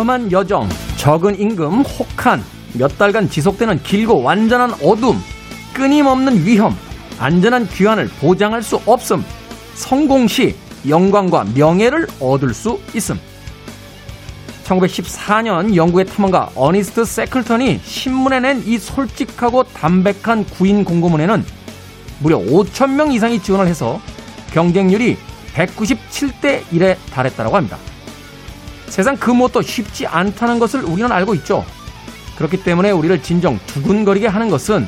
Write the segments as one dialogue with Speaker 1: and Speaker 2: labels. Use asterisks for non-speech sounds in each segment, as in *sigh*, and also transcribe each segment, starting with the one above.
Speaker 1: 위험한 여정, 적은 임금, 혹한, 몇 달간 지속되는 길고 완전한 어둠, 끊임없는 위험, 안전한 귀환을 보장할 수 없음, 성공 시 영광과 명예를 얻을 수 있음. 1914년 영국의 탐험가 어니스트 세클턴이 신문에 낸 이 솔직하고 담백한 구인 공고문에는 무려 5천 명 이상이 지원을 해서 경쟁률이 197대 1에 달했다고 합니다. 세상 그 무엇도 쉽지 않다는 것을 우리는 알고 있죠. 그렇기 때문에 우리를 진정 두근거리게 하는 것은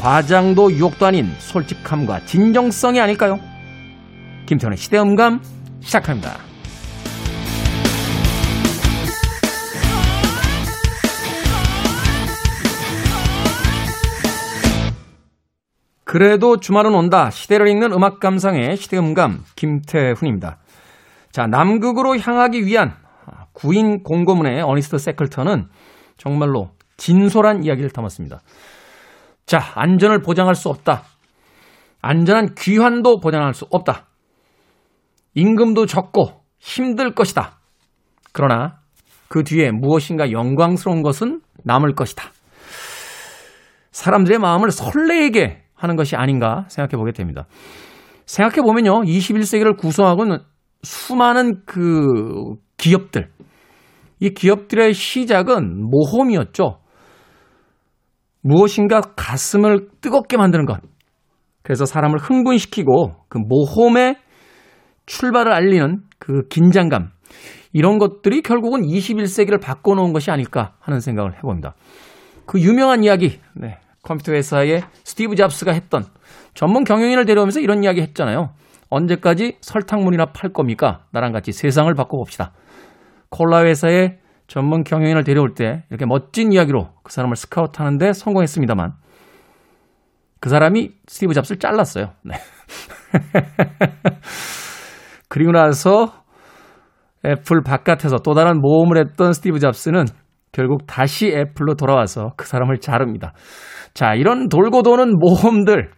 Speaker 1: 과장도 유혹도 아닌 솔직함과 진정성이 아닐까요? 김태훈의 시대음감 시작합니다. 그래도 주말은 온다. 시대를 읽는 음악 감상의 시대음감 김태훈입니다. 자, 남극으로 향하기 위한 구인 공고문의 어니스트 세클턴은 정말로 진솔한 이야기를 담았습니다. 자, 안전을 보장할 수 없다. 안전한 귀환도 보장할 수 없다. 임금도 적고 힘들 것이다. 그러나 그 뒤에 무엇인가 영광스러운 것은 남을 것이다. 사람들의 마음을 설레게 하는 것이 아닌가 생각해 보게 됩니다. 생각해 보면요. 21세기를 구성하고 있는 수많은 그 기업들. 이 기업들의 시작은 모험이었죠. 무엇인가 가슴을 뜨겁게 만드는 것. 그래서 사람을 흥분시키고 그 모험의 출발을 알리는 그 긴장감. 이런 것들이 결국은 21세기를 바꿔놓은 것이 아닐까 하는 생각을 해봅니다. 그 유명한 이야기, 네, 컴퓨터 회사의 스티브 잡스가 했던 전문 경영인을 데려오면서 이런 이야기 했잖아요. 언제까지 설탕물이나 팔 겁니까? 나랑 같이 세상을 바꿔봅시다. 콜라 회사의 전문 경영인을 데려올 때 이렇게 멋진 이야기로 그 사람을 스카우트 하는데 성공했습니다만 그 사람이 스티브 잡스를 잘랐어요. 네. *laughs* 그리고 나서 애플 바깥에서 또 다른 모험을 했던 스티브 잡스는 결국 다시 애플로 돌아와서 그 사람을 자릅니다. 자, 이런 돌고 도는 모험들,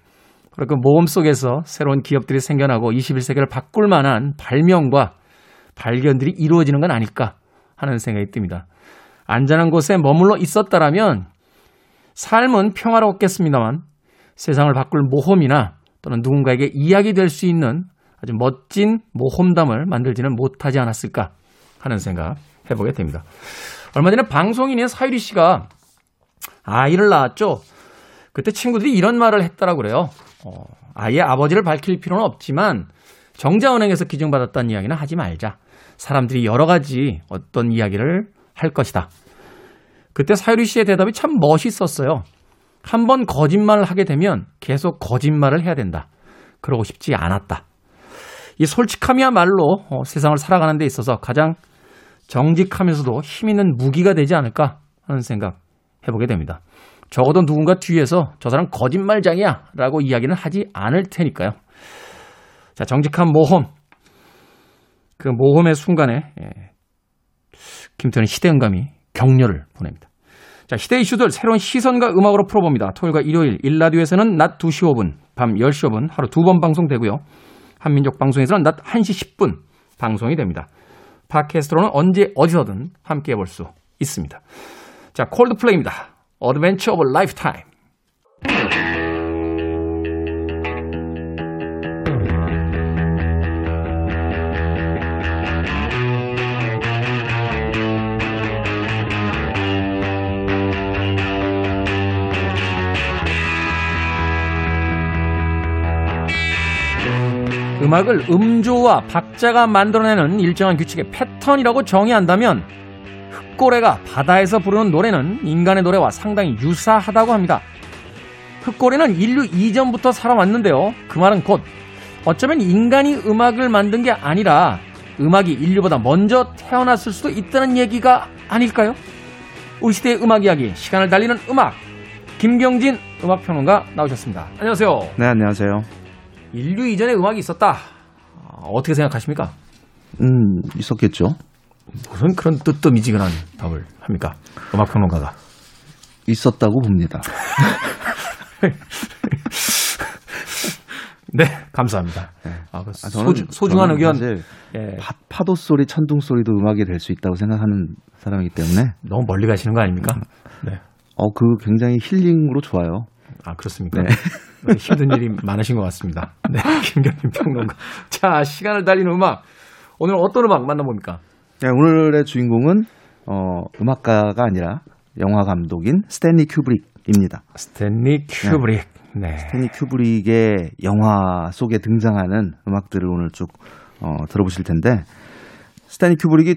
Speaker 1: 그 모험 속에서 새로운 기업들이 생겨나고 21세기를 바꿀 만한 발명과 발견들이 이루어지는 건 아닐까 하는 생각이 듭니다. 안전한 곳에 머물러 있었다라면 삶은 평화로웠겠습니다만 세상을 바꿀 모험이나 또는 누군가에게 이야기 될 수 있는 아주 멋진 모험담을 만들지는 못하지 않았을까 하는 생각 해보게 됩니다. 얼마 전에 방송인인 사유리 씨가 아이를 낳았죠. 그때 친구들이 이런 말을 했다라고 그래요. 어, 아이의 아버지를 밝힐 필요는 없지만 정자은행에서 기증받았다는 이야기는 하지 말자. 사람들이 여러 가지 어떤 이야기를 할 것이다. 그때 사유리 씨의 대답이 참 멋있었어요. 한 번 거짓말을 하게 되면 계속 거짓말을 해야 된다. 그러고 싶지 않았다. 이 솔직함이야말로 어, 세상을 살아가는 데 있어서 가장 정직하면서도 힘 있는 무기가 되지 않을까 하는 생각 해보게 됩니다. 적어도 누군가 뒤에서 저 사람 거짓말장이야 라고 이야기는 하지 않을 테니까요. 자, 정직한 모험. 그 모험의 순간에 예, 김태현의 시대응감이 격려를 보냅니다. 자, 시대 이슈들 새로운 시선과 음악으로 풀어봅니다. 토요일과 일요일, 일라디오에서는 낮 2시 5분, 밤 10시 5분 하루 두 번 방송되고요. 한민족 방송에서는 낮 1시 10분 방송이 됩니다. 팟캐스트로는 언제 어디서든 함께 해볼 수 있습니다. 자, 콜드플레이입니다. Adventure of a Lifetime. 음악을 음조와 박자가 만들어내는 일정한 규칙의 패턴이라고 정의한다면 흑고래가 바다에서 부르는 노래는 인간의 노래와 상당히 유사하다고 합니다. 흑고래는 인류 이전부터 살아왔는데요. 그 말은 곧 어쩌면 인간이 음악을 만든 게 아니라 음악이 인류보다 먼저 태어났을 수도 있다는 얘기가 아닐까요? 우리 시대의 음악 이야기, 시간을 달리는 음악, 김경진 음악평론가 나오셨습니다. 안녕하세요.
Speaker 2: 네, 안녕하세요.
Speaker 1: 인류 이전에 음악이 있었다. 어떻게 생각하십니까?
Speaker 2: 음, 있었겠죠.
Speaker 1: 무슨 그런 뜨뜻미지근한 답을 합니까? 음악평론가가.
Speaker 2: 있었다고 봅니다. *laughs*
Speaker 1: 네, 감사합니다.
Speaker 2: 네.
Speaker 1: 아, 그
Speaker 2: 아,
Speaker 1: 소주, 소중한 의견. 예,
Speaker 2: 파, 파도 소리, 천둥 소리도 음악이 될 수 있다고 생각하는 사람이기 때문에
Speaker 1: 너무 멀리 가시는 거 아닙니까? 네.
Speaker 2: 어, 그 굉장히 힐링으로 좋아요.
Speaker 1: 아, 그렇습니까?
Speaker 2: 네.
Speaker 1: 힘든 일이 많으신 것 같습니다. 네, *laughs* 김경진 평론가. 자, 시간을 달리는 음악. 오늘 어떤 음악 만나봅니까?
Speaker 2: 네, 오늘의 주인공은 어, 음악가가 아니라 영화 감독인 스탠리 큐브릭입니다.
Speaker 1: 스탠리 큐브릭. 네.
Speaker 2: 스탠리 큐브릭의 영화 속에 등장하는 음악들을 오늘 쭉 어, 들어보실 텐데 스탠리 큐브릭이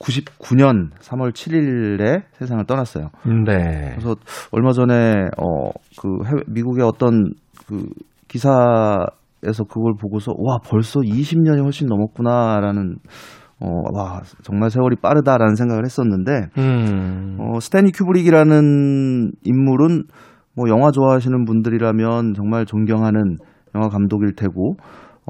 Speaker 2: 1999년 3월 7일에 세상을 떠났어요.
Speaker 1: 네.
Speaker 2: 그래서 얼마 전에 어그 미국의 어떤 그 기사에서 그걸 보고서 와 벌써 20년이 훨씬 넘었구나라는 어와 정말 세월이 빠르다라는 생각을 했었는데
Speaker 1: 음.
Speaker 2: 어 스탠리 큐브릭이라는 인물은 뭐 영화 좋아하시는 분들이라면 정말 존경하는 영화 감독일 테고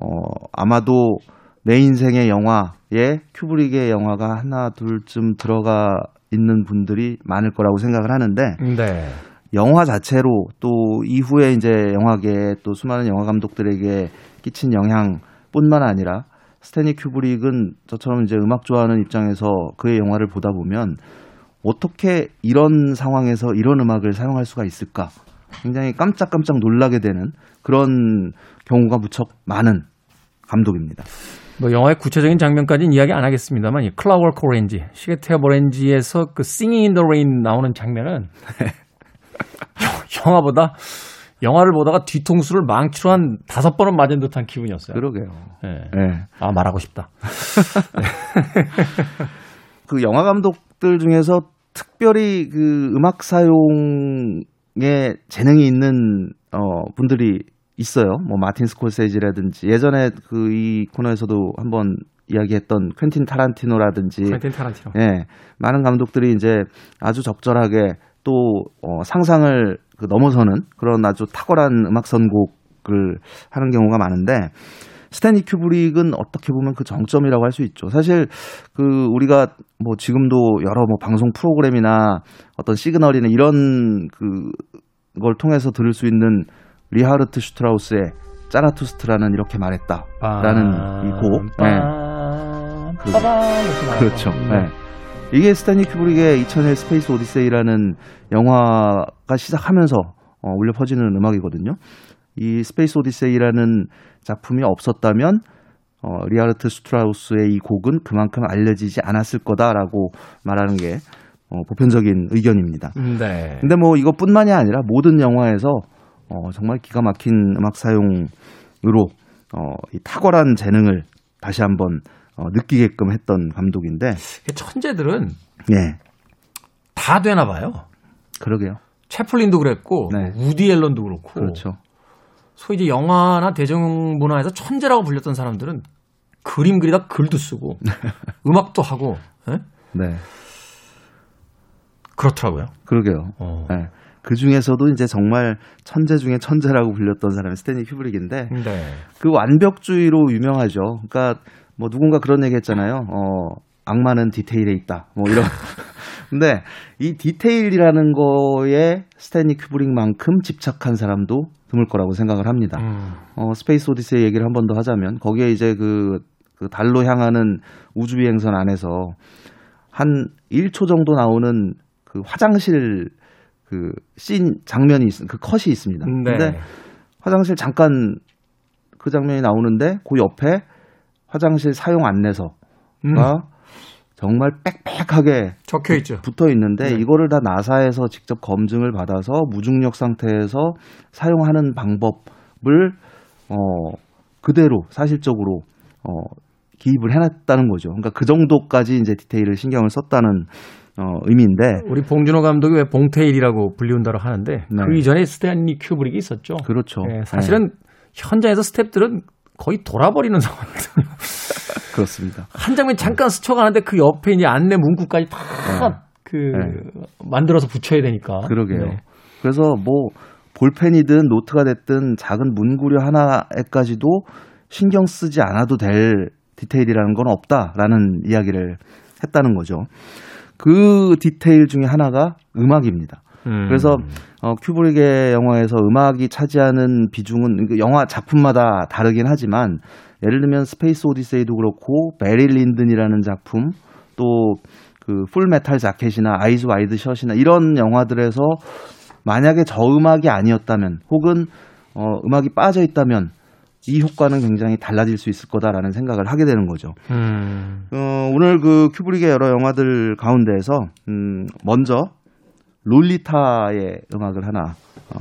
Speaker 2: 어 아마도 내 인생의 영화에 큐브릭의 영화가 하나 둘쯤 들어가 있는 분들이 많을 거라고 생각을 하는데
Speaker 1: 네.
Speaker 2: 영화 자체로 또 이후에 이제 영화계에 또 수많은 영화 감독들에게 끼친 영향뿐만 아니라 스탠리 큐브릭은 저처럼 이제 음악 좋아하는 입장에서 그의 영화를 보다 보면 어떻게 이런 상황에서 이런 음악을 사용할 수가 있을까? 굉장히 깜짝깜짝 놀라게 되는 그런 경우가 무척 많은 감독입니다.
Speaker 1: 뭐 영화의 구체적인 장면까지는 이야기 안 하겠습니다만 이 Clockwork Orange, 시계태엽 오렌지에서 그 Singing in the Rain 나오는 장면은 *laughs* 영화보다 영화를 보다가 뒤통수를 망치로 한 다섯 번은 맞은 듯한 기분이었어요.
Speaker 2: 그러게요.
Speaker 1: 예.
Speaker 2: 네.
Speaker 1: 아 말하고 싶다. *laughs*
Speaker 2: 그 영화 감독들 중에서 특별히 그 음악 사용에 재능이 있는 어 분들이 있어요. 뭐 마틴 스콜세지라든지 예전에 그 이 코너에서도 한번 이야기했던 퀸틴 타란티노라든지
Speaker 1: 퀸틴 타란티노.
Speaker 2: 예, 많은 감독들이 이제 아주 적절하게 또 어, 상상을 그 넘어서는 그런 아주 탁월한 음악 선곡을 하는 경우가 많은데 스탠리 큐브릭은 어떻게 보면 그 정점이라고 할 수 있죠. 사실 그 우리가 뭐 지금도 여러 뭐 방송 프로그램이나 어떤 시그널이나 이런 그 걸 통해서 들을 수 있는 리하르트 슈트라우스의 짜라투스트라는 이렇게 말했다라는 이 곡. 네.
Speaker 1: 그,
Speaker 2: 그렇죠. 네. 이게 스탠리 큐브릭의 2001 Space Odyssey라는 영화가 시작하면서 어, 울려 퍼지는 음악이거든요. 이 Space Odyssey라는 작품이 없었다면 어, 리하르트 슈트라우스의 이 곡은 그만큼 알려지지 않았을 거다라고 말하는 게 어, 보편적인 의견입니다.
Speaker 1: 네.
Speaker 2: 근데 뭐 이것뿐만이 아니라 모든 영화에서 어, 정말 기가 막힌 음악 사용으로 어, 이 탁월한 재능을 다시 한번 어, 느끼게끔 했던 감독인데
Speaker 1: 천재들은
Speaker 2: 예.
Speaker 1: 다 되나 봐요.
Speaker 2: 그러게요.
Speaker 1: 채플린도 그랬고
Speaker 2: 네.
Speaker 1: 우디 앨런도 그렇고
Speaker 2: 그렇죠.
Speaker 1: 소위 이제 영화나 대중문화에서 천재라고 불렸던 사람들은 그림 그리다 글도 쓰고 *laughs* 음악도 하고 예?
Speaker 2: 네.
Speaker 1: 그렇더라고요.
Speaker 2: 그러게요.
Speaker 1: 어.
Speaker 2: 네. 그 중에서도 이제 정말 천재 중에 천재라고 불렸던 사람이 스탠리 큐브릭인데
Speaker 1: 네.
Speaker 2: 그 완벽주의로 유명하죠. 그러니까 뭐 누군가 그런 얘기 했잖아요. 어, 악마는 디테일에 있다. 뭐 이런. *laughs* 근데 이 디테일이라는 거에 스탠리 큐브릭만큼 집착한 사람도 드물 거라고 생각을 합니다.
Speaker 1: 음.
Speaker 2: 어, Space Odyssey 얘기를 한 번 더 하자면 거기에 이제 그, 그 달로 향하는 우주 비행선 안에서 한 1초 정도 나오는 그 화장실 그씬 장면이 있, 그 컷이 있습니다.
Speaker 1: 네.
Speaker 2: 근데 화장실 잠깐 그 장면이 나오는데 그 옆에 화장실 사용 안내서가
Speaker 1: 음.
Speaker 2: 정말 빽빽하게
Speaker 1: 적혀 있죠.
Speaker 2: 붙어 있는데
Speaker 1: 네.
Speaker 2: 이거를 다 나사에서 직접 검증을 받아서 무중력 상태에서 사용하는 방법을 어 그대로 사실적으로 어 기입을 해놨다는 거죠. 그러니까 그 정도까지 이제 디테일을 신경을 썼다는 어 의미인데
Speaker 1: 우리 봉준호 감독이 왜 봉테일이라고 불리운다고 하는데
Speaker 2: 네.
Speaker 1: 그 이전에 스탠리 큐브릭이 있었죠.
Speaker 2: 그렇죠.
Speaker 1: 예, 사실은 현장에서 스탭들은 거의 돌아버리는 *laughs* 상황이거든요.
Speaker 2: 네, 그렇습니다.
Speaker 1: 한 장면 잠깐 스쳐가는데 그 옆에 이제 안내 문구까지 다그
Speaker 2: 네.
Speaker 1: 만들어서 붙여야 되니까.
Speaker 2: 그러게요.
Speaker 1: 네.
Speaker 2: 그래서 뭐 볼펜이든 노트가 됐든 작은 문구류 하나에까지도 신경 쓰지 않아도 될 디테일이라는 건 없다라는 이야기를 했다는 거죠. 그 디테일 중에 하나가 음악입니다. 음. 그래서 어, 큐브릭의 영화에서 음악이 차지하는 비중은 영화 작품마다 다르긴 하지만 예를 들면 Space Odyssey도 그렇고 베리 린든이라는 작품 또 그 Full Metal Jacket이나 Eyes Wide Shut이나 이런 영화들에서 만약에 저 음악이 아니었다면 혹은 어, 음악이 빠져 있다면 이 효과는 굉장히 달라질 수 있을 거다라는 생각을 하게 되는 거죠. 음. 어, 오늘 그 큐브릭의 여러 영화들 가운데에서 음, 먼저 롤리타의 음악을 하나 어,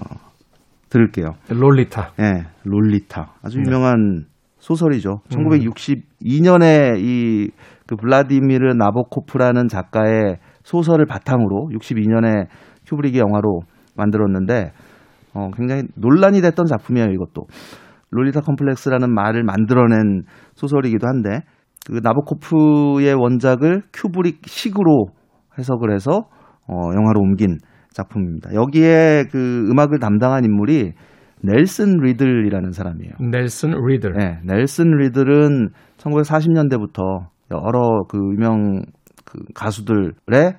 Speaker 2: 들을게요.
Speaker 1: 롤리타.
Speaker 2: 예, 네, 롤리타. 아주 네. 유명한 소설이죠. 음. 1962년에 이 그 블라디미르 나보코프라는 작가의 소설을 바탕으로 62년에 큐브릭이 영화로 만들었는데 어, 굉장히 논란이 됐던 작품이에요, 이것도. 롤리타 컴플렉스라는 말을 만들어낸 소설이기도 한데 그 나보코프의 원작을 큐브릭식으로 해석을 해서 어, 영화로 옮긴 작품입니다. 여기에 그 음악을 담당한 인물이 넬슨 리들이라는 사람이에요.
Speaker 1: 넬슨 리들.
Speaker 2: 네, 넬슨 리들은 1940년대부터 여러 그 유명 그 가수들의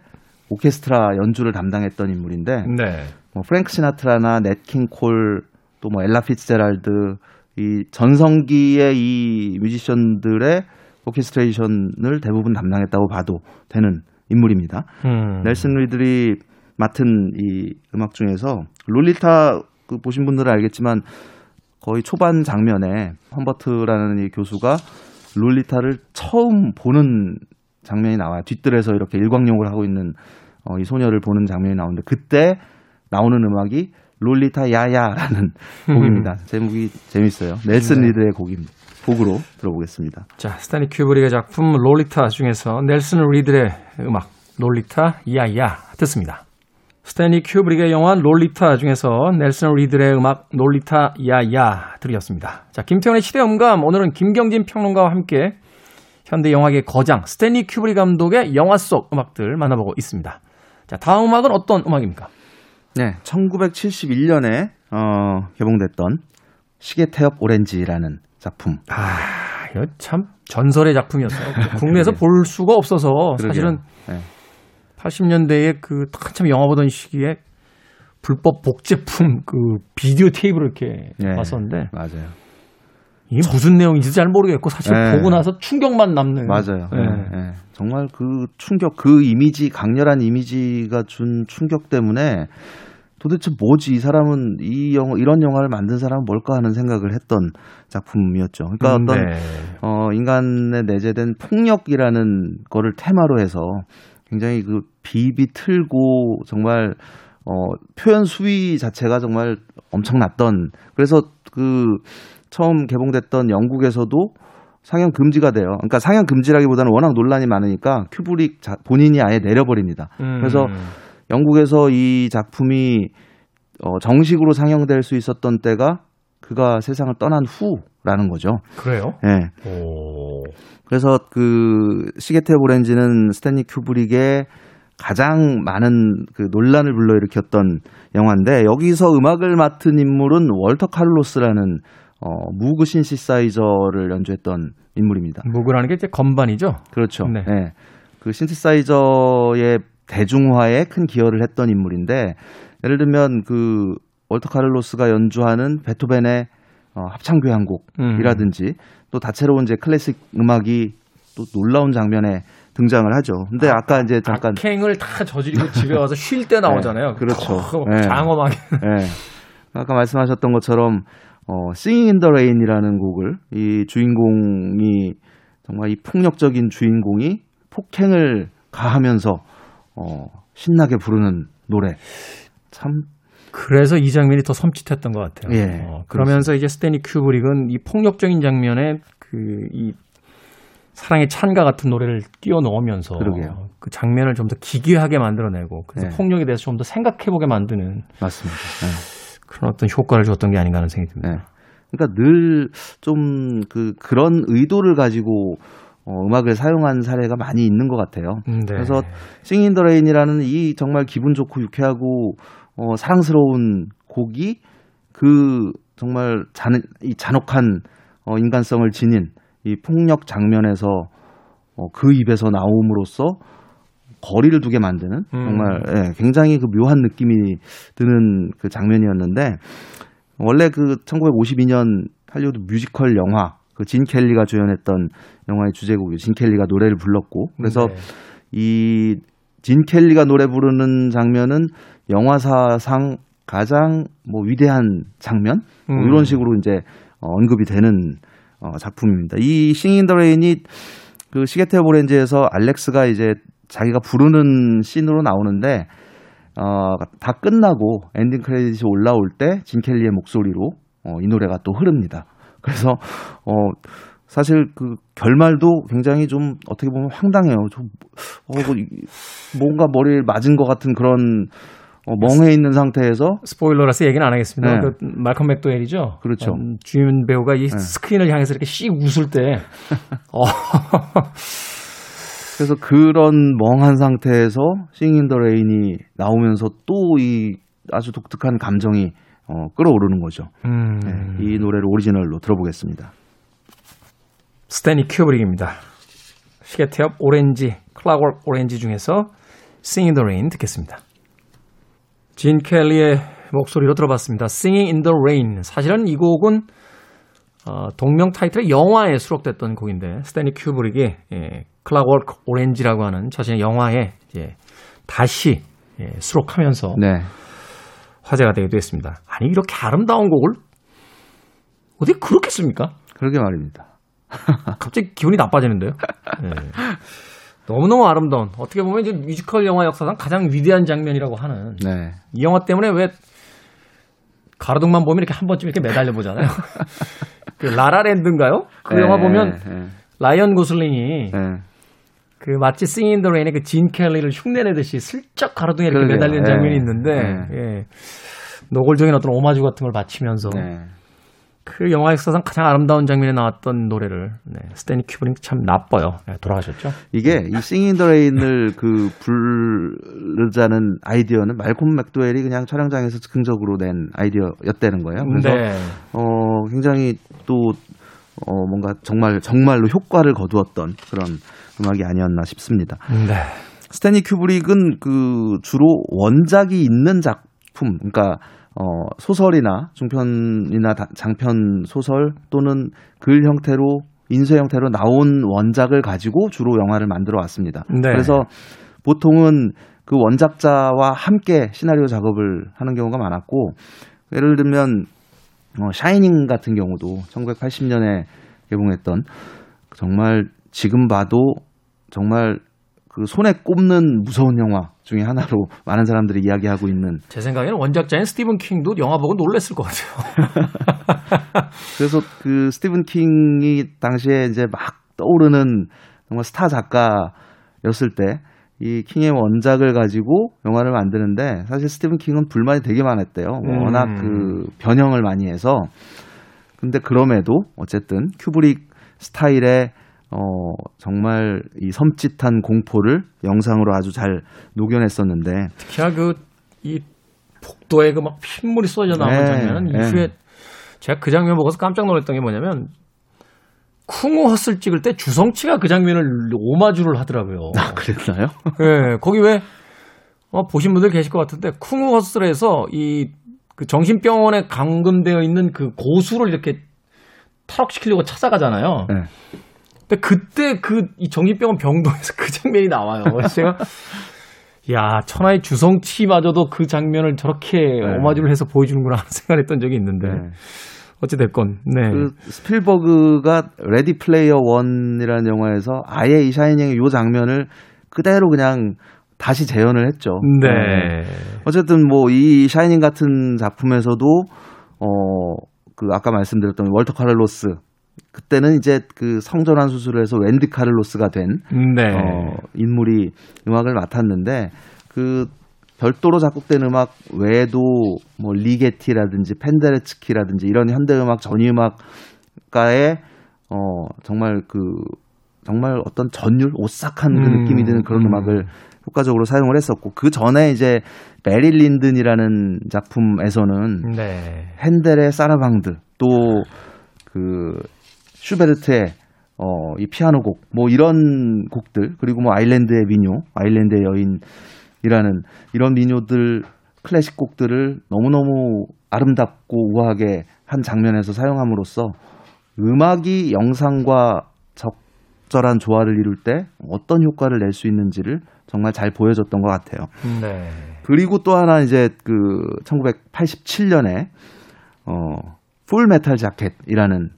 Speaker 2: 오케스트라 연주를 담당했던 인물인데, 네. 뭐 프랭크 시나트라나 냇 킹 콜, 또 뭐 엘라 피츠제랄드 이 전성기의 이 뮤지션들의 오케스트레이션을 대부분 담당했다고 봐도 되는 인물입니다. 음. 넬슨 리들이 맡은 이 음악 중에서 롤리타 그 보신 분들은 알겠지만 거의 초반 장면에 험버트라는 이 교수가 롤리타를 처음 보는 장면이 나와요. 뒷뜰에서 이렇게 일광욕을 하고 있는 어, 이 소녀를 보는 장면이 나오는데 그때 나오는 음악이 롤리타 야야라는 곡입니다. 제목이 재밌어요. 넬슨 네. 리들의 곡입니다. 곡으로 들어보겠습니다.
Speaker 1: 자, 스탠리 큐브릭의 작품 롤리타 중에서 넬슨 리들의 음악 롤리타 야야 듣습니다. 스탠리 큐브릭의 영화 롤리타 중에서 넬슨 리들의 음악 롤리타 야야 들으셨습니다. 자, 김태훈의 시대음감 오늘은 김경진 평론가와 함께 현대 영화계 거장 스탠리 큐브릭 감독의 영화 속 음악들 만나보고 있습니다. 자, 다음 음악은 어떤 음악입니까?
Speaker 2: 네, 1971년에 어, 개봉됐던 시계 태엽 오렌지라는 작품.
Speaker 1: 아, 이거 참 전설의 작품이었어요. 국내에서 *laughs* 볼 수가 없어서 사실은 네. 80년대에 그 한참 영화 보던 시기에 불법 복제품 그 비디오 테이프를 이렇게 네, 봤었는데
Speaker 2: 맞아요.
Speaker 1: 이게 무슨 내용인지 잘 모르겠고 사실 네. 보고 나서 충격만 남는
Speaker 2: 맞아요. 네. 네. 정말 그 충격 그 이미지 강렬한 이미지가 준 충격 때문에 도대체 뭐지 이 사람은 이 영화 이런 영화를 만든 사람은 뭘까 하는 생각을 했던 작품이었죠. 그러니까 음, 어떤 네. 어 인간에 내재된 폭력이라는 거를 테마로 해서 굉장히 그 비비 틀고 정말 어 표현 수위 자체가 정말 엄청났던 그래서 그 처음 개봉됐던 영국에서도 상영 금지가 돼요. 그러니까 상영 금지라기보다는 워낙 논란이 많으니까 큐브릭 자, 본인이 아예 내려버립니다. 음. 그래서 영국에서 이 작품이 어, 정식으로 상영될 수 있었던 때가 그가 세상을 떠난 후라는 거죠.
Speaker 1: 그래요?
Speaker 2: 네. 오. 그래서 그 시계테 오렌지는 스탠리 큐브릭의 가장 많은 그 논란을 불러일으켰던 영화인데 여기서 음악을 맡은 인물은 월터 칼로스라는 어, 무그 신시사이저를 연주했던 인물입니다.
Speaker 1: 무그라는 게 이제 건반이죠?
Speaker 2: 그렇죠. 네. 네. 그 신시사이저의 대중화에 큰 기여를 했던 인물인데 예를 들면 그 월터 카를로스가 연주하는 베토벤의 어, 합창교향곡이라든지 음. 또 다채로운 이제 클래식 음악이 또 놀라운 장면에 등장을 하죠. 근데 아, 까 이제 잠깐
Speaker 1: 악행을 다 저지르고 집에 와서 쉴 때 나오잖아요.
Speaker 2: 네, 그렇죠.
Speaker 1: 네. 장엄하게.
Speaker 2: 네. 아까 말씀하셨던 것처럼 어, Singing in the Rain이라는 곡을 이 주인공이 정말 이 폭력적인 주인공이 폭행을 가하면서 어, 신나게 부르는 노래 참
Speaker 1: 그래서 이 장면이 더 섬찟했던 것 같아요. 예, 어, 그러면서 그렇습니다. 이제 스테니 큐브릭은 이 폭력적인 장면에 그 이 사랑의 찬가 같은 노래를 끼워 넣으면서 그러게요. 그 장면을 좀 더 기괴하게 만들어내고 그래서 예. 폭력에 대해서 좀 더 생각해보게 만드는
Speaker 2: 맞습니다. 예.
Speaker 1: 그런 어떤 효과를 줬던 게 아닌가 하는 생각이 듭니다. 예.
Speaker 2: 그러니까 늘 좀 그 그런 의도를 가지고 어, 음악을 사용한 사례가 많이 있는 것 같아요. 음, 네. 그래서 Singin' in the Rain이라는 이 정말 기분 좋고 유쾌하고 어, 사랑스러운 곡이 그 정말 잔, 이 잔혹한 어, 인간성을 지닌 이 폭력 장면에서 어, 그 입에서 나옴으로써 거리를 두게 만드는
Speaker 1: 음.
Speaker 2: 정말 예, 굉장히 그 묘한 느낌이 드는 그 장면이었는데 원래 그 1952년 할리우드 뮤지컬 영화 그 진 켈리가 주연했던 영화의 주제곡이 진 켈리가 노래를 불렀고 그래서
Speaker 1: 네.
Speaker 2: 이 진 켈리가 노래 부르는 장면은 영화사상 가장 뭐 위대한 장면 뭐
Speaker 1: 음.
Speaker 2: 이런 식으로 이제 어, 언급이 되는 어, 작품입니다. 이 Singin' in the Rain이 그 시계태엽 오렌지에서 알렉스가 이제 자기가 부르는 씬으로 나오는데 어, 다 끝나고 엔딩 크레딧이 올라올 때 진 켈리의 목소리로 어, 이 노래가 또 흐릅니다. 그래서 어 사실 그 결말도 굉장히 좀 어떻게 보면 황당해요. 좀 어, 뭐 이- 뭔가 머리를 맞은 것 같은 그런 어, 멍해 있는 상태에서
Speaker 1: 스포일러라서 얘기는 안 하겠습니다.
Speaker 2: 네.
Speaker 1: 그 말컴 맥도웰이죠.
Speaker 2: 그렇죠.
Speaker 1: 음, 주연 배우가 이 스크린을 향해서 이렇게 씩 웃을 때, *laughs* 어,
Speaker 2: 그래서 그런 멍한 상태에서 Singin' in the Rain이 나오면서 또 이 아주 독특한 감정이 어, 끌어오르는 거죠.
Speaker 1: 음,
Speaker 2: 네, 이 노래를 오리지널로 들어보겠습니다.
Speaker 1: 스탠리 큐브릭입니다. 시계 태엽 오렌지, Clockwork Orange 중에서 Singin' in the Rain 듣겠습니다. 진 켈리의 목소리로 들어봤습니다. Singing in the Rain. 사실은 이 곡은 어, 동명 타이틀의 영화에 수록됐던 곡인데 스탠리 큐브릭이 예, Clockwork Orange라고 하는 자신의 영화에 이제 다시 예, 수록하면서
Speaker 2: 네.
Speaker 1: 화제가 되기도 했습니다. 아니 이렇게 아름다운 곡을 어떻게 그렇게 씁니까?
Speaker 2: 그러게 말입니다. *laughs*
Speaker 1: 갑자기 기분이 나빠지는데요. 네. 너무너무 아름다운 어떻게 보면 이제 뮤지컬 영화 역사상 가장 위대한 장면이라고 하는
Speaker 2: 네.
Speaker 1: 이 영화 때문에 왜 가로등만 보면 이렇게 한 번쯤 이렇게 매달려 보잖아요. *laughs* 그 라라랜드인가요? 그
Speaker 2: 네,
Speaker 1: 영화 보면
Speaker 2: 네,
Speaker 1: 라이언 고슬링이
Speaker 2: 네.
Speaker 1: 그 마치 in the Rain의 그 진 켈리를 흉내내듯이 슬쩍 가로등에 이렇게
Speaker 2: 그러게요.
Speaker 1: 매달리는
Speaker 2: 네.
Speaker 1: 장면이 있는데 예. 노골적인 어떤 오마주 같은 걸 바치면서
Speaker 2: 네.
Speaker 1: 그 영화 역사상 가장 아름다운 장면에 나왔던 노래를 네, 스탠리 큐브릭 참 나빠요. 네, 돌아가셨죠?
Speaker 2: 이게 이 Singin' in the Rain을 그 부르자는 아이디어는 말콤 맥도웰이 그냥 촬영장에서 즉흥적으로 낸 아이디어였다는 거예요. 그래서
Speaker 1: 네.
Speaker 2: 어 굉장히 또 어, 뭔가 정말 정말로 효과를 거두었던 그런 음악이 아니었나 싶습니다.
Speaker 1: 네.
Speaker 2: 스탠리 큐브릭은 그 주로 원작이 있는 작품, 그러니까 어, 소설이나 중편이나 다- 장편 소설 또는 글 형태로 인쇄 형태로 나온 원작을 가지고 주로 영화를 만들어 왔습니다.
Speaker 1: 네.
Speaker 2: 그래서 보통은 그 원작자와 함께 시나리오 작업을 하는 경우가 많았고 예를 들면 어, Shining 같은 경우도 1980년에 개봉했던 정말 지금 봐도 정말 그 손에 꼽는 무서운 영화 중에 하나로 *laughs* 많은 사람들이 이야기하고 있는
Speaker 1: 제 생각에는 원작자인 스티븐 킹도 영화 보고 놀랬을 것 같아요. *laughs*
Speaker 2: 그래서 그 스티븐 킹이 당시에 이제 막 떠오르는 정말 스타 작가였을 때 이 킹의 원작을 가지고 영화를 만드는데 사실 스티븐 킹은 불만이 되게 많았대요.
Speaker 1: 음.
Speaker 2: 워낙 그 변형을 많이 해서 근데 그럼에도 어쨌든 큐브릭 스타일의 어 정말 이 섬찟한 공포를 영상으로 아주 잘 녹여냈었는데
Speaker 1: 특히나 그이 복도에 그 막 핏물이 쏟아져 나오는
Speaker 2: 네,
Speaker 1: 장면은
Speaker 2: 네.
Speaker 1: 이후에 제가 그 장면 보고서 깜짝 놀랐던 게 뭐냐면 쿵우 헛을 찍을 때 주성치가 그 장면을 오마주를 하더라고요.
Speaker 2: 아 그랬나요?
Speaker 1: 예, 거기 왜, 어, 보신 분들 계실 것 같은데, 쿵우 허슬에서 이, 그 정신병원에 감금되어 있는 그 고수를 이렇게 탈옥시키려고 찾아가잖아요.
Speaker 2: 네.
Speaker 1: 근데 그때 그, 이 정신병원 병동에서 그 장면이 나와요. 그래서 제가, 야, 천하의 주성치마저도 그 장면을 저렇게
Speaker 2: 네.
Speaker 1: 오마주를 해서 보여주는구나 하는 생각을 했던 적이 있는데,
Speaker 2: 네.
Speaker 1: 어찌됐건, 네.
Speaker 2: 그 스필버그가 Ready Player One이라는 영화에서 아예 이 Shining의 요 장면을 그대로 그냥 다시 재현을 했죠.
Speaker 1: 네.
Speaker 2: 어쨌든 뭐 이 Shining 같은 작품에서도 어 그 아까 말씀드렸던 월터 카를로스 그때는 이제 그 성전환 수술을 해서 웬드 카를로스가 된
Speaker 1: 네.
Speaker 2: 어, 인물이 음악을 맡았는데 그 별도로 작곡된 음악 외에도 뭐 리게티라든지 펜데레츠키라든지 이런 현대 음악 전위 음악가의 어 정말 그 정말 어떤 전율 오싹한 그
Speaker 1: 음,
Speaker 2: 느낌이 드는 그런
Speaker 1: 음.
Speaker 2: 음악을 효과적으로 사용을 했었고 그 전에 이제 메릴 린든이라는 작품에서는
Speaker 1: 네.
Speaker 2: 핸델의 사라방드 또그 슈베르트의 어, 이 피아노 곡, 뭐 이런 곡들, 그리고 뭐 아일랜드의 민요, 아일랜드의 여인이라는 이런 민요들, 클래식 곡들을 너무너무 아름답고 우아하게 한 장면에서 사용함으로써 음악이 영상과 적절한 조화를 이룰 때 어떤 효과를 낼 수 있는지를 정말 잘 보여줬던 것 같아요.
Speaker 1: 네.
Speaker 2: 그리고 또 하나 이제 그 1987년에 어, Full Metal Jacket이라는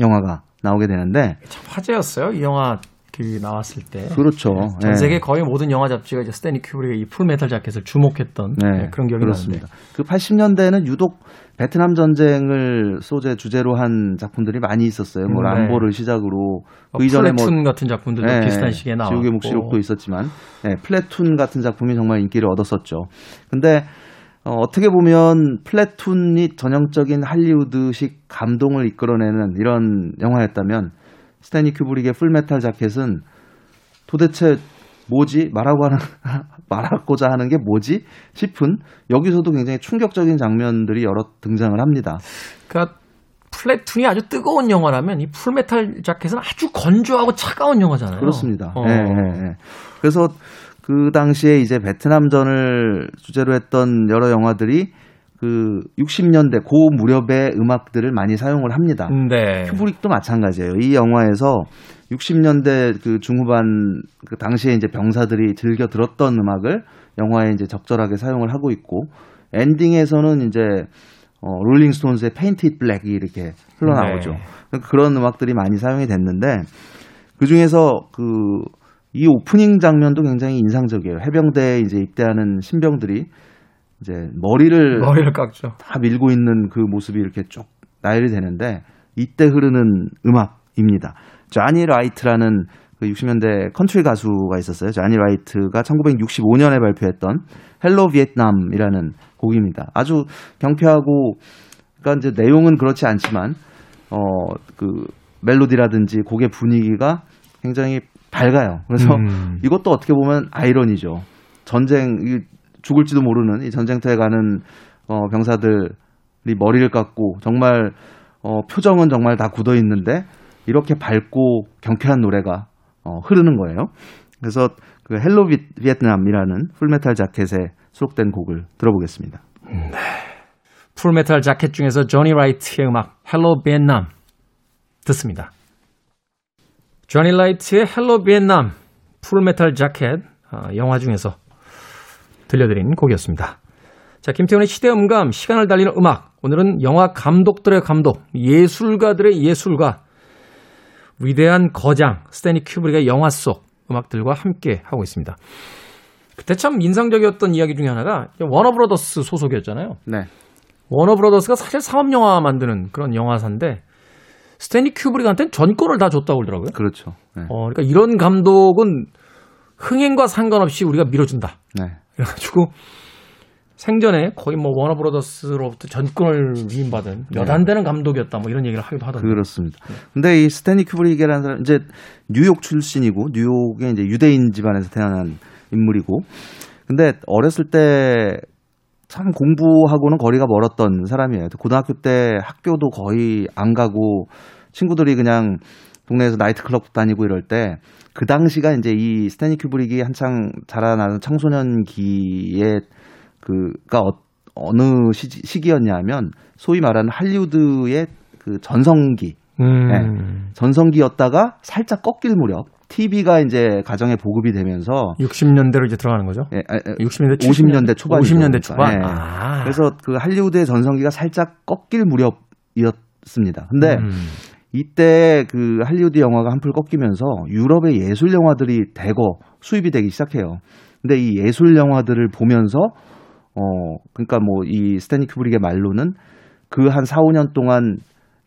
Speaker 2: 영화가 나오게 되는데
Speaker 1: 참 화제였어요. 이 영화 그 나왔을 때.
Speaker 2: 그렇죠.
Speaker 1: 전
Speaker 2: 예.
Speaker 1: 세계 거의 모든 영화 잡지가 이제 스탠리 큐브릭의 이 Full Metal Jacket을 주목했던
Speaker 2: 네,
Speaker 1: 네, 그런 기억이
Speaker 2: 그렇습니다.
Speaker 1: 나는데.
Speaker 2: 그 80년대에는 유독 베트남 전쟁을 소재 주제로 한 작품들이 많이 있었어요. 뭐
Speaker 1: 네.
Speaker 2: 람보를 시작으로
Speaker 1: 뭐
Speaker 2: 그 이전에 뭐
Speaker 1: Platoon 같은 작품들도
Speaker 2: 네,
Speaker 1: 비슷한 시기에 나왔고.
Speaker 2: 지옥의 묵시록도 있었지만 네, Platoon 같은 작품이 정말 인기를 얻었었죠. 근데 어, 어떻게 보면 Platoon이 전형적인 할리우드식 감동을 이끌어내는 이런 영화였다면 스탠리 큐브릭의 Full Metal Jacket은 도대체 뭐지 말하고 하는 *laughs* 말하고자 하는 게 뭐지 싶은 여기서도 굉장히 충격적인 장면들이 여러 등장을 합니다.
Speaker 1: 그러니까 플래툰이 아주 뜨거운 영화라면 이 풀메탈 자켓은 아주 건조하고 차가운 영화잖아요.
Speaker 2: 그렇습니다.
Speaker 1: 어.
Speaker 2: 예, 예, 예. 그래서 그 당시에 이제 베트남전을 주제로 했던 여러 영화들이 그 60년대 고 무렵의 음악들을 많이 사용을 합니다.
Speaker 1: 네.
Speaker 2: 큐브릭도 마찬가지예요. 이 영화에서 60년대 그 중후반 그 당시에 이제 병사들이 즐겨 들었던 음악을 영화에 이제 적절하게 사용을 하고 있고 엔딩에서는 이제 어 롤링스톤스의 Paint It Black이 이렇게 흘러나오죠.
Speaker 1: 네.
Speaker 2: 그러니까 그런 음악들이 많이 사용이 됐는데 그 중에서 그 이 오프닝 장면도 굉장히 인상적이에요. 해병대에 이제 입대하는 신병들이 이제 머리를
Speaker 1: 머리를 깎죠.
Speaker 2: 다 밀고 있는 그 모습이 이렇게 쭉 나열이 되는데 이때 흐르는 음악입니다. 자니 라이트라는 그 60년대 컨트리 가수가 있었어요. 자니 라이트가 1965년에 발표했던 Hello Vietnam이라는 곡입니다. 아주 경쾌하고 그러니까 이제 내용은 그렇지 않지만 어 그 멜로디라든지 곡의 분위기가 굉장히 밝아요. 그래서
Speaker 1: 음.
Speaker 2: 이것도 어떻게 보면 아이러니죠. 전쟁 이 죽을지도 모르는 이 전쟁터에 가는 어, 병사들이 머리를 깎고 정말 어, 표정은 정말 다 굳어 있는데 이렇게 밝고 경쾌한 노래가 어, 흐르는 거예요. 그래서 그 헬로 비- 비에트남이라는 풀메탈 자켓에 수록된 곡을 들어보겠습니다.
Speaker 1: 풀메탈 자켓 중에서 조니 라이트의 음악 헬로 비엣남 듣습니다. 조니 라이트의 헬로 비엣남 풀메탈 자켓 어, 영화 중에서 들려드린 곡이었습니다. 자, 김태훈의 시대 음감, 시간을 달리는 음악. 오늘은 영화 감독들의 감독, 예술가들의 예술가, 위대한 거장, 스탠리 큐브릭의 영화 속 음악들과 함께 하고 있습니다. 그때 참 인상적이었던 이야기 중에 하나가 워너브로더스 소속이었잖아요.
Speaker 2: 네.
Speaker 1: 워너브로더스가 사실 상업 영화 만드는 그런 영화사인데 스탠리 큐브릭한테는 전권을 다 줬다고 그러더라고요.
Speaker 2: 그렇죠. 네.
Speaker 1: 어, 그러니까 이런 감독은 흥행과 상관없이 우리가 밀어준다.
Speaker 2: 네.
Speaker 1: 그래가지고 생전에 거의 뭐 워너브로더스로부터 전권을 위임받은 몇안 되는 감독이었다. 뭐 이런 얘기를 하기도 하던데.
Speaker 2: 그렇습니다. 근데 이 스탠리 큐브릭이라는 사람 이제 뉴욕 출신이고 뉴욕의 이제 유대인 집안에서 태어난 인물이고 근데 어렸을 때 참 공부하고는 거리가 멀었던 사람이에요. 고등학교 때 학교도 거의 안 가고 친구들이 그냥 동네에서 나이트클럽 다니고 이럴 때 그 당시가 이제 이 스탠리 큐브릭이 한창 자라나는 청소년기에 그가 어, 어느 시, 시기였냐면 소위 말하는 할리우드의 그 전성기.
Speaker 1: 음,
Speaker 2: 전성기였다가 살짝 꺾일 무렵 TV가 이제 가정에 보급이 되면서
Speaker 1: 60년대로 이제 들어가는 거죠.
Speaker 2: 예, 아, 아,
Speaker 1: 60년대
Speaker 2: 50년대 초반
Speaker 1: 50년대 초반.
Speaker 2: 예.
Speaker 1: 아.
Speaker 2: 그래서 그 할리우드의 전성기가 살짝 꺾일 무렵이었습니다. 근데
Speaker 1: 음.
Speaker 2: 이때 그 할리우드 영화가 한풀 꺾이면서 유럽의 예술 영화들이 대거 수입이 되기 시작해요. 근데 이 예술 영화들을 보면서 어 그러니까 뭐 이 스탠리 큐브릭의 말로는 그 한 4, 5년 동안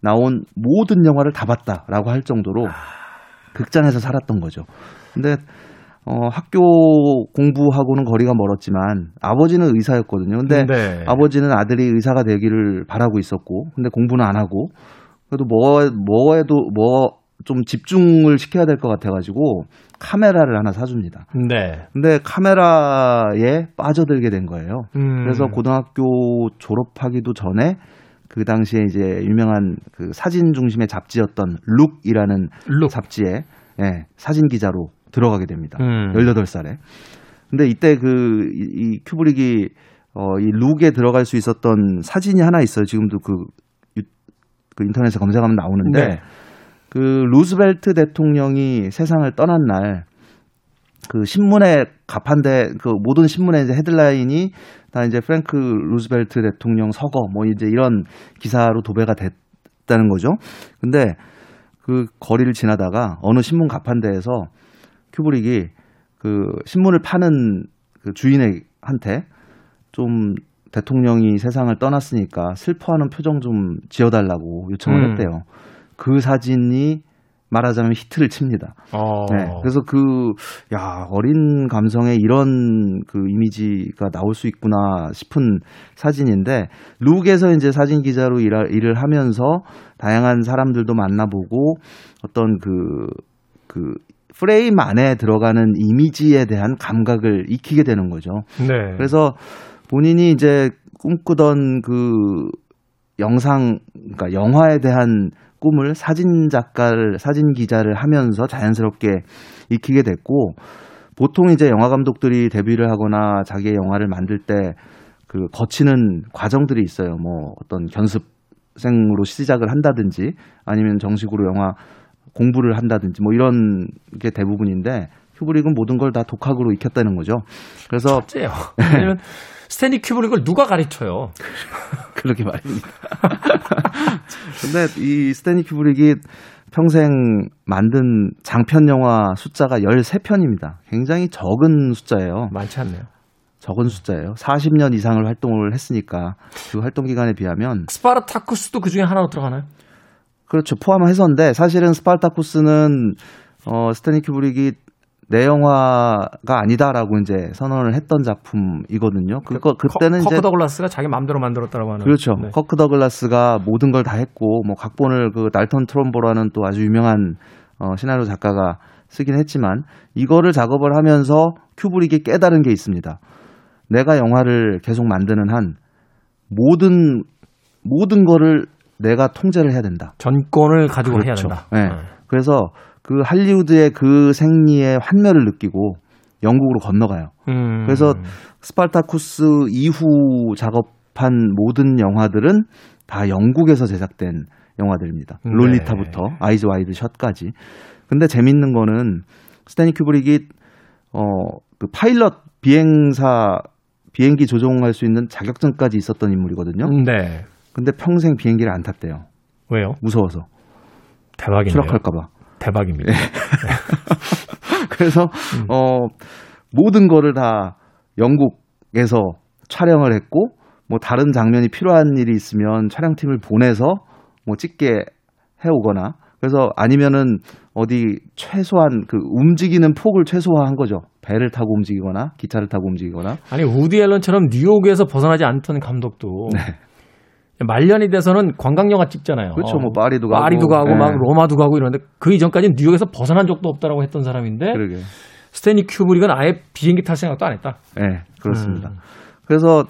Speaker 2: 나온 모든 영화를 다 봤다라고 할 정도로 극장에서 살았던 거죠. 근데 어 학교 공부하고는 거리가 멀었지만 아버지는 의사였거든요. 근데
Speaker 1: 네.
Speaker 2: 아버지는 아들이 의사가 되기를 바라고 있었고, 근데 공부는 안 하고, 그래도 뭐, 뭐에도, 뭐, 좀 집중을 시켜야 될 것 같아가지고, 카메라를 하나 사줍니다.
Speaker 1: 네.
Speaker 2: 근데 카메라에 빠져들게 된 거예요.
Speaker 1: 음.
Speaker 2: 그래서 고등학교 졸업하기도 전에 그 당시에 이제 유명한 그 사진 중심의 잡지였던 룩이라는
Speaker 1: 룩.
Speaker 2: 잡지에 예, 사진 기자로 들어가게 됩니다.
Speaker 1: 음.
Speaker 2: 18살에. 근데 이때 그, 이, 이 큐브릭이, 어, 이 룩에 들어갈 수 있었던 사진이 하나 있어요. 지금도 그, 유, 그 인터넷에 검색하면 나오는데,
Speaker 1: 네.
Speaker 2: 그 루즈벨트 대통령이 세상을 떠난 날, 그 신문에 가판대, 그 모든 신문의 이제 헤드라인이 다 이제 프랭크 루즈벨트 대통령 서거, 뭐 이제 이런 기사로 도배가 됐다는 거죠. 근데 그 거리를 지나다가 어느 신문 가판대에서 큐브릭이 그 신문을 파는 그 주인한테 좀 대통령이 세상을 떠났으니까 슬퍼하는 표정 좀 지어달라고 요청을
Speaker 1: 음.
Speaker 2: 했대요. 그 사진이 말하자면 히트를 칩니다.
Speaker 1: 어.
Speaker 2: 네. 그래서 그, 야, 어린 감성에 이런 그 이미지가 나올 수 있구나 싶은 사진인데, 룩에서 이제 사진 기자로 일하, 일을 하면서 다양한 사람들도 만나보고 어떤 그, 그, 프레임 안에 들어가는 이미지에 대한 감각을 익히게 되는 거죠.
Speaker 1: 네.
Speaker 2: 그래서 본인이 이제 꿈꾸던 그 영상, 그러니까 영화에 대한 꿈을 사진 작가를, 사진 기자를 하면서 자연스럽게 익히게 됐고, 보통 이제 영화 감독들이 데뷔를 하거나 자기의 영화를 만들 때 그 거치는 과정들이 있어요. 뭐 어떤 견습생으로 시작을 한다든지 아니면 정식으로 영화 공부를 한다든지 뭐 이런 게 대부분인데 큐브릭은 모든 걸 다 독학으로 익혔다는 거죠. 그래서
Speaker 1: 첫째요. 왜냐면 스탠리 큐브릭을 누가 가르쳐요? *laughs*
Speaker 2: 그렇게 말입니다. *laughs* 근데 이 스탠리 큐브릭이 평생 만든 장편 영화 숫자가 13편입니다. 굉장히 적은 숫자예요.
Speaker 1: 많지 않네요.
Speaker 2: 적은 숫자예요. 40년 이상을 활동을 했으니까 그 활동 기간에 비하면
Speaker 1: 스파르타쿠스도 그 중에 하나로 들어가나요?
Speaker 2: 그렇죠. 포함해서인데 사실은 스파르타쿠스는 어 스탠리 큐브릭이 내 영화가 아니다라고 이제 선언을 했던 작품이거든요. 그거 그때는
Speaker 1: 커,
Speaker 2: 이제
Speaker 1: 커크 더글라스가 자기 마음대로 만들었다고 하는.
Speaker 2: 그렇죠.
Speaker 1: 네.
Speaker 2: 커크 더글라스가 모든 걸 다 했고 뭐 각본을 그 달턴 트럼보라는 또 아주 유명한 어, 시나리오 작가가 쓰긴 했지만 이거를 작업을 하면서 큐브릭이 깨달은 게 있습니다. 내가 영화를 계속 만드는 한 모든 모든 거를 내가 통제를 해야 된다.
Speaker 1: 전권을 가지고 해야
Speaker 2: 그렇죠.
Speaker 1: 된다.
Speaker 2: 네.
Speaker 1: 네.
Speaker 2: 그래서 그 할리우드의 그 생리에 환멸을 느끼고 영국으로 건너가요.
Speaker 1: 음.
Speaker 2: 그래서 스파르타쿠스 이후 작업한 모든 영화들은 다 영국에서 제작된 영화들입니다.
Speaker 1: 네.
Speaker 2: 롤리타부터 아이즈 와이드 셧까지. 근데 재밌는 거는 스탠리 큐브릭이 어 그 파일럿 비행사 비행기 조종할 수 있는 자격증까지 있었던 인물이거든요.
Speaker 1: 네.
Speaker 2: 근데 평생 비행기를 안 탔대요.
Speaker 1: 왜요?
Speaker 2: 무서워서
Speaker 1: 대박이네요.
Speaker 2: 추락할까봐.
Speaker 1: 대박입니다. *laughs*
Speaker 2: 그래서 어 모든 거를 다 영국에서 촬영을 했고 뭐 다른 장면이 필요한 일이 있으면 촬영팀을 보내서 뭐 찍게 해 오거나 그래서 아니면은 어디 최소한 그 움직이는 폭을 최소화한 거죠. 배를 타고 움직이거나 기차를 타고 움직이거나
Speaker 1: 아니 우디 앨런처럼 뉴욕에서 벗어나지 않던 감독도 말년이 돼서는 관광 영화 찍잖아요.
Speaker 2: 네. 그렇죠. 뭐 파리도 가고
Speaker 1: 파리도 가고
Speaker 2: 네.
Speaker 1: 막 로마도 가고 이러는데 그 이전까지는 뉴욕에서 벗어난 적도 없다라고 했던 사람인데
Speaker 2: 그러게.
Speaker 1: 스탠리 큐브릭은 아예 비행기 탈 생각도 안 했다.
Speaker 2: 네, 그렇습니다.
Speaker 1: 음.
Speaker 2: 그래서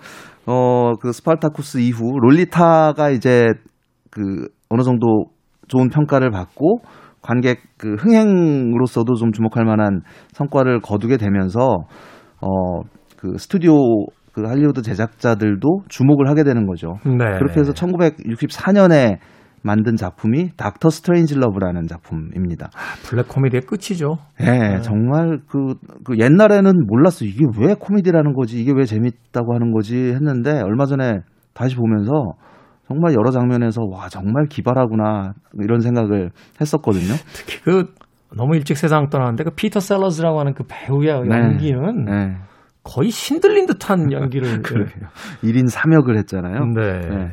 Speaker 2: 어 그 스파르타쿠스 이후 롤리타가 이제 그 어느 정도 좋은 평가를 받고 관객 그 흥행으로서도 좀 주목할 만한 성과를 거두게 되면서 어 그 스튜디오 그 할리우드 제작자들도 주목을 하게 되는 거죠.
Speaker 1: 네.
Speaker 2: 그렇게 해서 1964년에 만든 작품이 닥터 스트레인지 러브라는 작품입니다.
Speaker 1: 블랙 코미디의 끝이죠.
Speaker 2: 예, 정말 그, 그 옛날에는 몰랐어. 이게 왜 코미디라는 거지? 이게 왜 재밌다고 하는 거지? 했는데 얼마 전에 다시 보면서 정말 여러 장면에서 와, 정말 기발하구나. 이런 생각을 했었거든요.
Speaker 1: 특히 그 너무 일찍 세상 떠나는데 그 피터 셀러즈라고 하는 그 배우의
Speaker 2: 네.
Speaker 1: 연기는
Speaker 2: 네.
Speaker 1: 거의 신들린 듯한 *laughs* 연기를
Speaker 2: 그러게요. 1인 3역을 했잖아요.
Speaker 1: 네.
Speaker 2: 네.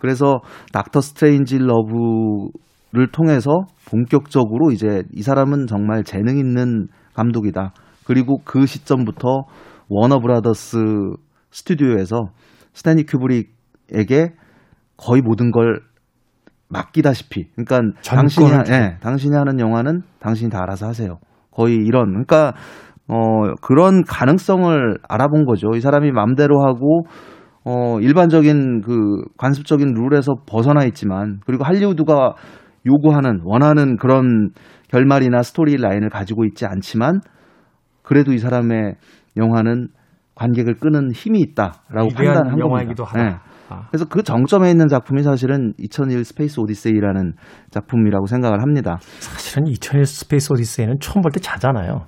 Speaker 2: 그래서 닥터 스트레인지 러브를 통해서 본격적으로 이제 이 사람은 정말 재능 있는 감독이다. 그리고 그 시점부터 워너 브라더스 스튜디오에서 스탠리 큐브릭에게 거의 모든 걸 맡기다시피. 그러니까 당신이 하, 예, 당신이 하는 영화는 당신이 다 알아서 하세요. 거의 이런. 그러니까 어 그런 가능성을 알아본 거죠. 이 사람이 마음대로 하고 어, 일반적인 그 관습적인 룰에서 벗어나 있지만 그리고 할리우드가 요구하는 원하는 그런 결말이나 스토리 라인을 가지고 있지 않지만 그래도 이 사람의 영화는 관객을 끄는 힘이 있다라고 판단한
Speaker 1: 영화이기도
Speaker 2: 겁니다.
Speaker 1: 하다.
Speaker 2: 네. 그래서 그 정점에 있는 작품이 사실은 2001 스페이스 오디세이라는 작품이라고 생각을 합니다.
Speaker 1: 사실은 2001 스페이스 오디세이는 처음 볼 때 자잖아요.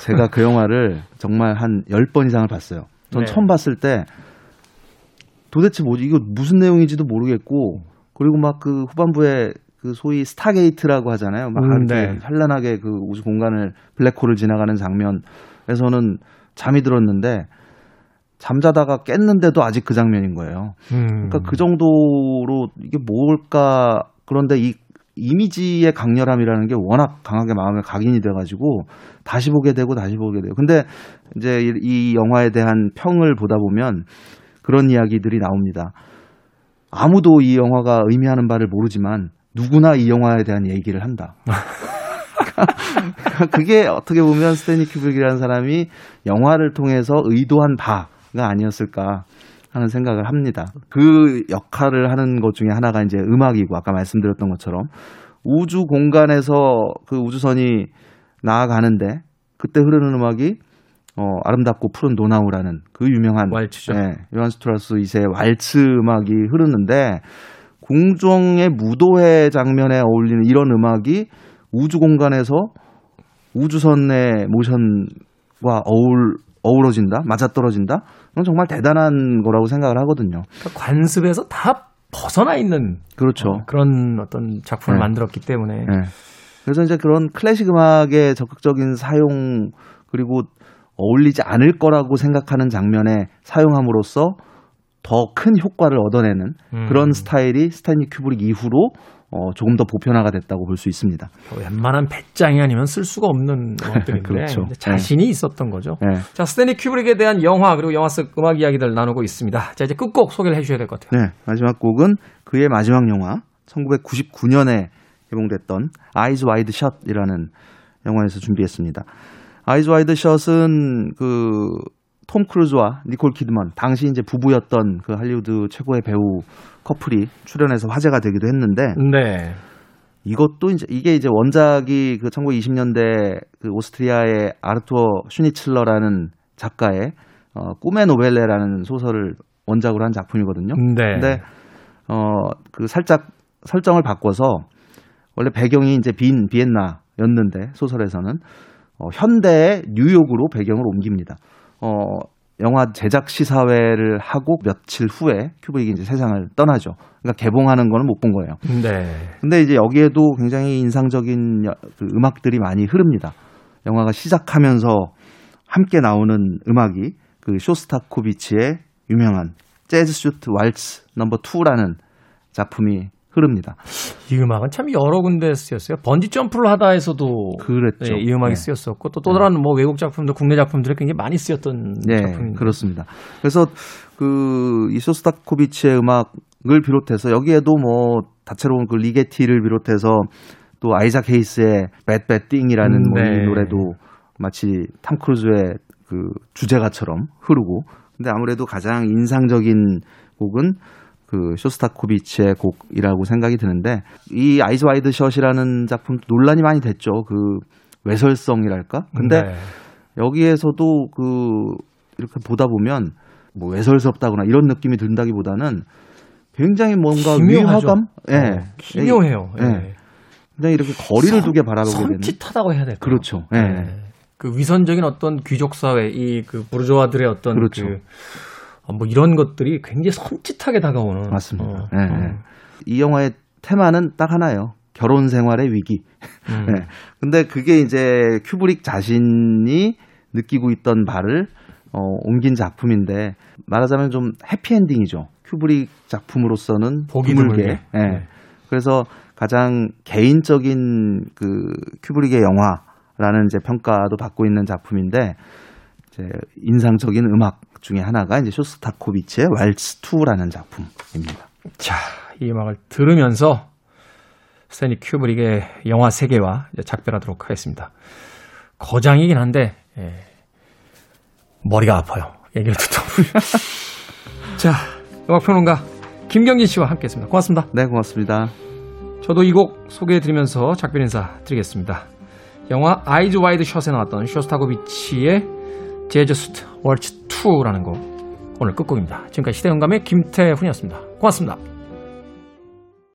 Speaker 2: 제가 그 영화를 정말 한 10번 이상을 봤어요. 전
Speaker 1: 네.
Speaker 2: 처음 봤을 때 도대체 뭐지 이거 무슨 내용인지도 모르겠고 그리고 막 그 후반부에 그 소위 스타게이트라고 하잖아요. 막
Speaker 1: 음,
Speaker 2: 이렇게
Speaker 1: 네.
Speaker 2: 현란하게 그 우주 공간을 블랙홀을 지나가는 장면에서는 잠이 들었는데 잠자다가 깼는데도 아직 그 장면인 거예요.
Speaker 1: 음.
Speaker 2: 그러니까 그 정도로 이게 뭘까 그런데 이 이미지의 강렬함이라는 게 워낙 강하게 마음에 각인이 돼가지고 다시 보게 되고 다시 보게 돼요. 근데 이제 이, 이 영화에 대한 평을 보다 보면 그런 이야기들이 나옵니다. 아무도 이 영화가 의미하는 바를 모르지만 누구나 이 영화에 대한 얘기를 한다. *laughs* 그게 어떻게 보면 스탠리 큐브릭이라는 사람이 영화를 통해서 의도한 바가 아니었을까 하는 생각을 합니다. 그 역할을 하는 것 중에 하나가 이제 음악이고 아까 말씀드렸던 것처럼 우주 공간에서 그 우주선이 나아가는데 그때 흐르는 음악이 어, 아름답고 푸른 도나우라는 그 유명한
Speaker 1: 왈츠죠.
Speaker 2: 네, 요한 스트라우스 2세의 왈츠 음악이 흐르는데 공중의 무도회 장면에 어울리는 이런 음악이 우주 공간에서 우주선의 모션과 어울 어우러진다, 맞아떨어진다. 그건 정말 대단한 거라고 생각을 하거든요.
Speaker 1: 그러니까 관습에서 다 벗어나 있는
Speaker 2: 그렇죠.
Speaker 1: 어, 그런 어떤 작품을
Speaker 2: 네.
Speaker 1: 만들었기 때문에
Speaker 2: 네. 그래서 이제 그런 클래식 음악의 적극적인 사용 그리고 어울리지 않을 거라고 생각하는 장면에 사용함으로써 더 큰 효과를 얻어내는
Speaker 1: 음.
Speaker 2: 그런 스타일이 스탠리 큐브릭 이후로 어, 조금 더 보편화가 됐다고 볼 수 있습니다.
Speaker 1: 웬만한 배짱이 아니면 쓸 수가 없는 *laughs* 음악들인데
Speaker 2: 그렇죠.
Speaker 1: 자신이 있었던 거죠.
Speaker 2: 네.
Speaker 1: 자, 스탠리 큐브릭에 대한 영화 그리고 영화 속 음악 이야기들 나누고 있습니다. 자, 이제 끝곡 소개를 해주셔야 될 것 같아요.
Speaker 2: 네, 마지막 곡은 그의 마지막 영화 1999년에 개봉됐던 Eyes Wide Shut이라는 영화에서 준비했습니다. Eyes Wide Shut은 그 톰 크루즈와 니콜 키드먼 당시 이제 부부였던 그 할리우드 최고의 배우 커플이 출연해서 화제가 되기도 했는데
Speaker 1: 네.
Speaker 2: 이것도 이제 이게 이제 원작이 그 1920년대 그 오스트리아의 아르투어 슈니츨러라는 작가의 어, 꿈의 노벨레라는 소설을 원작으로 한 작품이거든요.
Speaker 1: 네.
Speaker 2: 근데 어 그 살짝 설정을 바꿔서 원래 배경이 이제 빈 비엔나였는데 소설에서는 어, 현대의 뉴욕으로 배경을 옮깁니다. 어 영화 제작 시사회를 하고 며칠 후에 큐브릭이 이제 세상을 떠나죠. 그러니까 개봉하는 거는 못 본 거예요.
Speaker 1: 네.
Speaker 2: 근데 이제 여기에도 굉장히 인상적인 여- 그 음악들이 많이 흐릅니다. 영화가 시작하면서 함께 나오는 음악이 그 쇼스타코비치의 유명한 재즈 Suite 왈츠 넘버 2라는 작품이 흐릅니다.
Speaker 1: 이 음악은 참 여러 군데 쓰였어요. 번지 점프를 하다에서도
Speaker 2: 그랬죠.
Speaker 1: 네, 이 음악이
Speaker 2: 네.
Speaker 1: 쓰였었고 또또 다른 뭐 외국 작품도 국내 작품들이 굉장히 많이 쓰였던
Speaker 2: 네,
Speaker 1: 작품입니다.
Speaker 2: 그렇습니다. 그래서 그 쇼스타코비치의 음악을 비롯해서 여기에도 뭐 다채로운 그 리게티를 비롯해서 또 아이작 헤이스의 Thing이라는
Speaker 1: 음,
Speaker 2: 뭐이
Speaker 1: 네.
Speaker 2: 노래도 마치 탐 크루즈의 그 주제가처럼 흐르고 근데 아무래도 가장 인상적인 곡은 그 쇼스타코비치의 곡이라고 생각이 드는데 이 Eyes Wide Shut이라는 작품 논란이 많이 됐죠. 그 외설성이랄까? 근데
Speaker 1: 네.
Speaker 2: 여기에서도 그 이렇게 보다 보면 뭐 외설스럽다거나 이런 느낌이 든다기보다는 굉장히 뭔가
Speaker 1: 기묘하죠.
Speaker 2: 위화감, 예,
Speaker 1: 어, 기묘해요.
Speaker 2: 예.
Speaker 1: 예.
Speaker 2: 굉장히 이렇게 거리를
Speaker 1: 선-
Speaker 2: 두게 바라보게 되는.
Speaker 1: 섬찟하다고 해야 될까요?
Speaker 2: 그렇죠. 예.
Speaker 1: 네. 그 위선적인 어떤 귀족 사회, 이 그 부르조아들의 어떤
Speaker 2: 그렇죠.
Speaker 1: 그, 어, 뭐 이런 것들이 굉장히 섬찟하게 다가오는.
Speaker 2: 맞습니다.
Speaker 1: 어,
Speaker 2: 예,
Speaker 1: 어.
Speaker 2: 예. 이 영화의 테마는 딱 하나예요. 결혼 생활의 위기.
Speaker 1: 음.
Speaker 2: 예. 근데 그게 이제 큐브릭 자신이 느끼고 있던 바를 어, 옮긴 작품인데 말하자면 좀 해피엔딩이죠. 큐브릭 작품으로서는
Speaker 1: 보기
Speaker 2: 드물게. 예.
Speaker 1: 네.
Speaker 2: 그래서 가장 개인적인 그 큐브릭의 영화라는 이제 평가도 받고 있는 작품인데 이제 인상적인 음악 중에 하나가 이제 쇼스타코비치의 왈츠 2라는 작품입니다.
Speaker 1: 자, 이 음악을 들으면서 스탠리 큐브릭의 영화 세계와 작별하도록 하겠습니다. 거장이긴 한데 예, 머리가 아파요. 얘기를 듣다 보니. *laughs* 자, 음악평론가 김경진 씨와 함께 했습니다. 고맙습니다.
Speaker 2: 네, 고맙습니다.
Speaker 1: 저도 이 곡 소개해드리면서 작별 인사 드리겠습니다. 영화 Eyes Wide Shut에 나왔던 쇼스타코비치의 Jazz Suite Waltz 2라는 곡 오늘 끝곡입니다. 지금까지 시대영감의 김태훈이었습니다. 고맙습니다.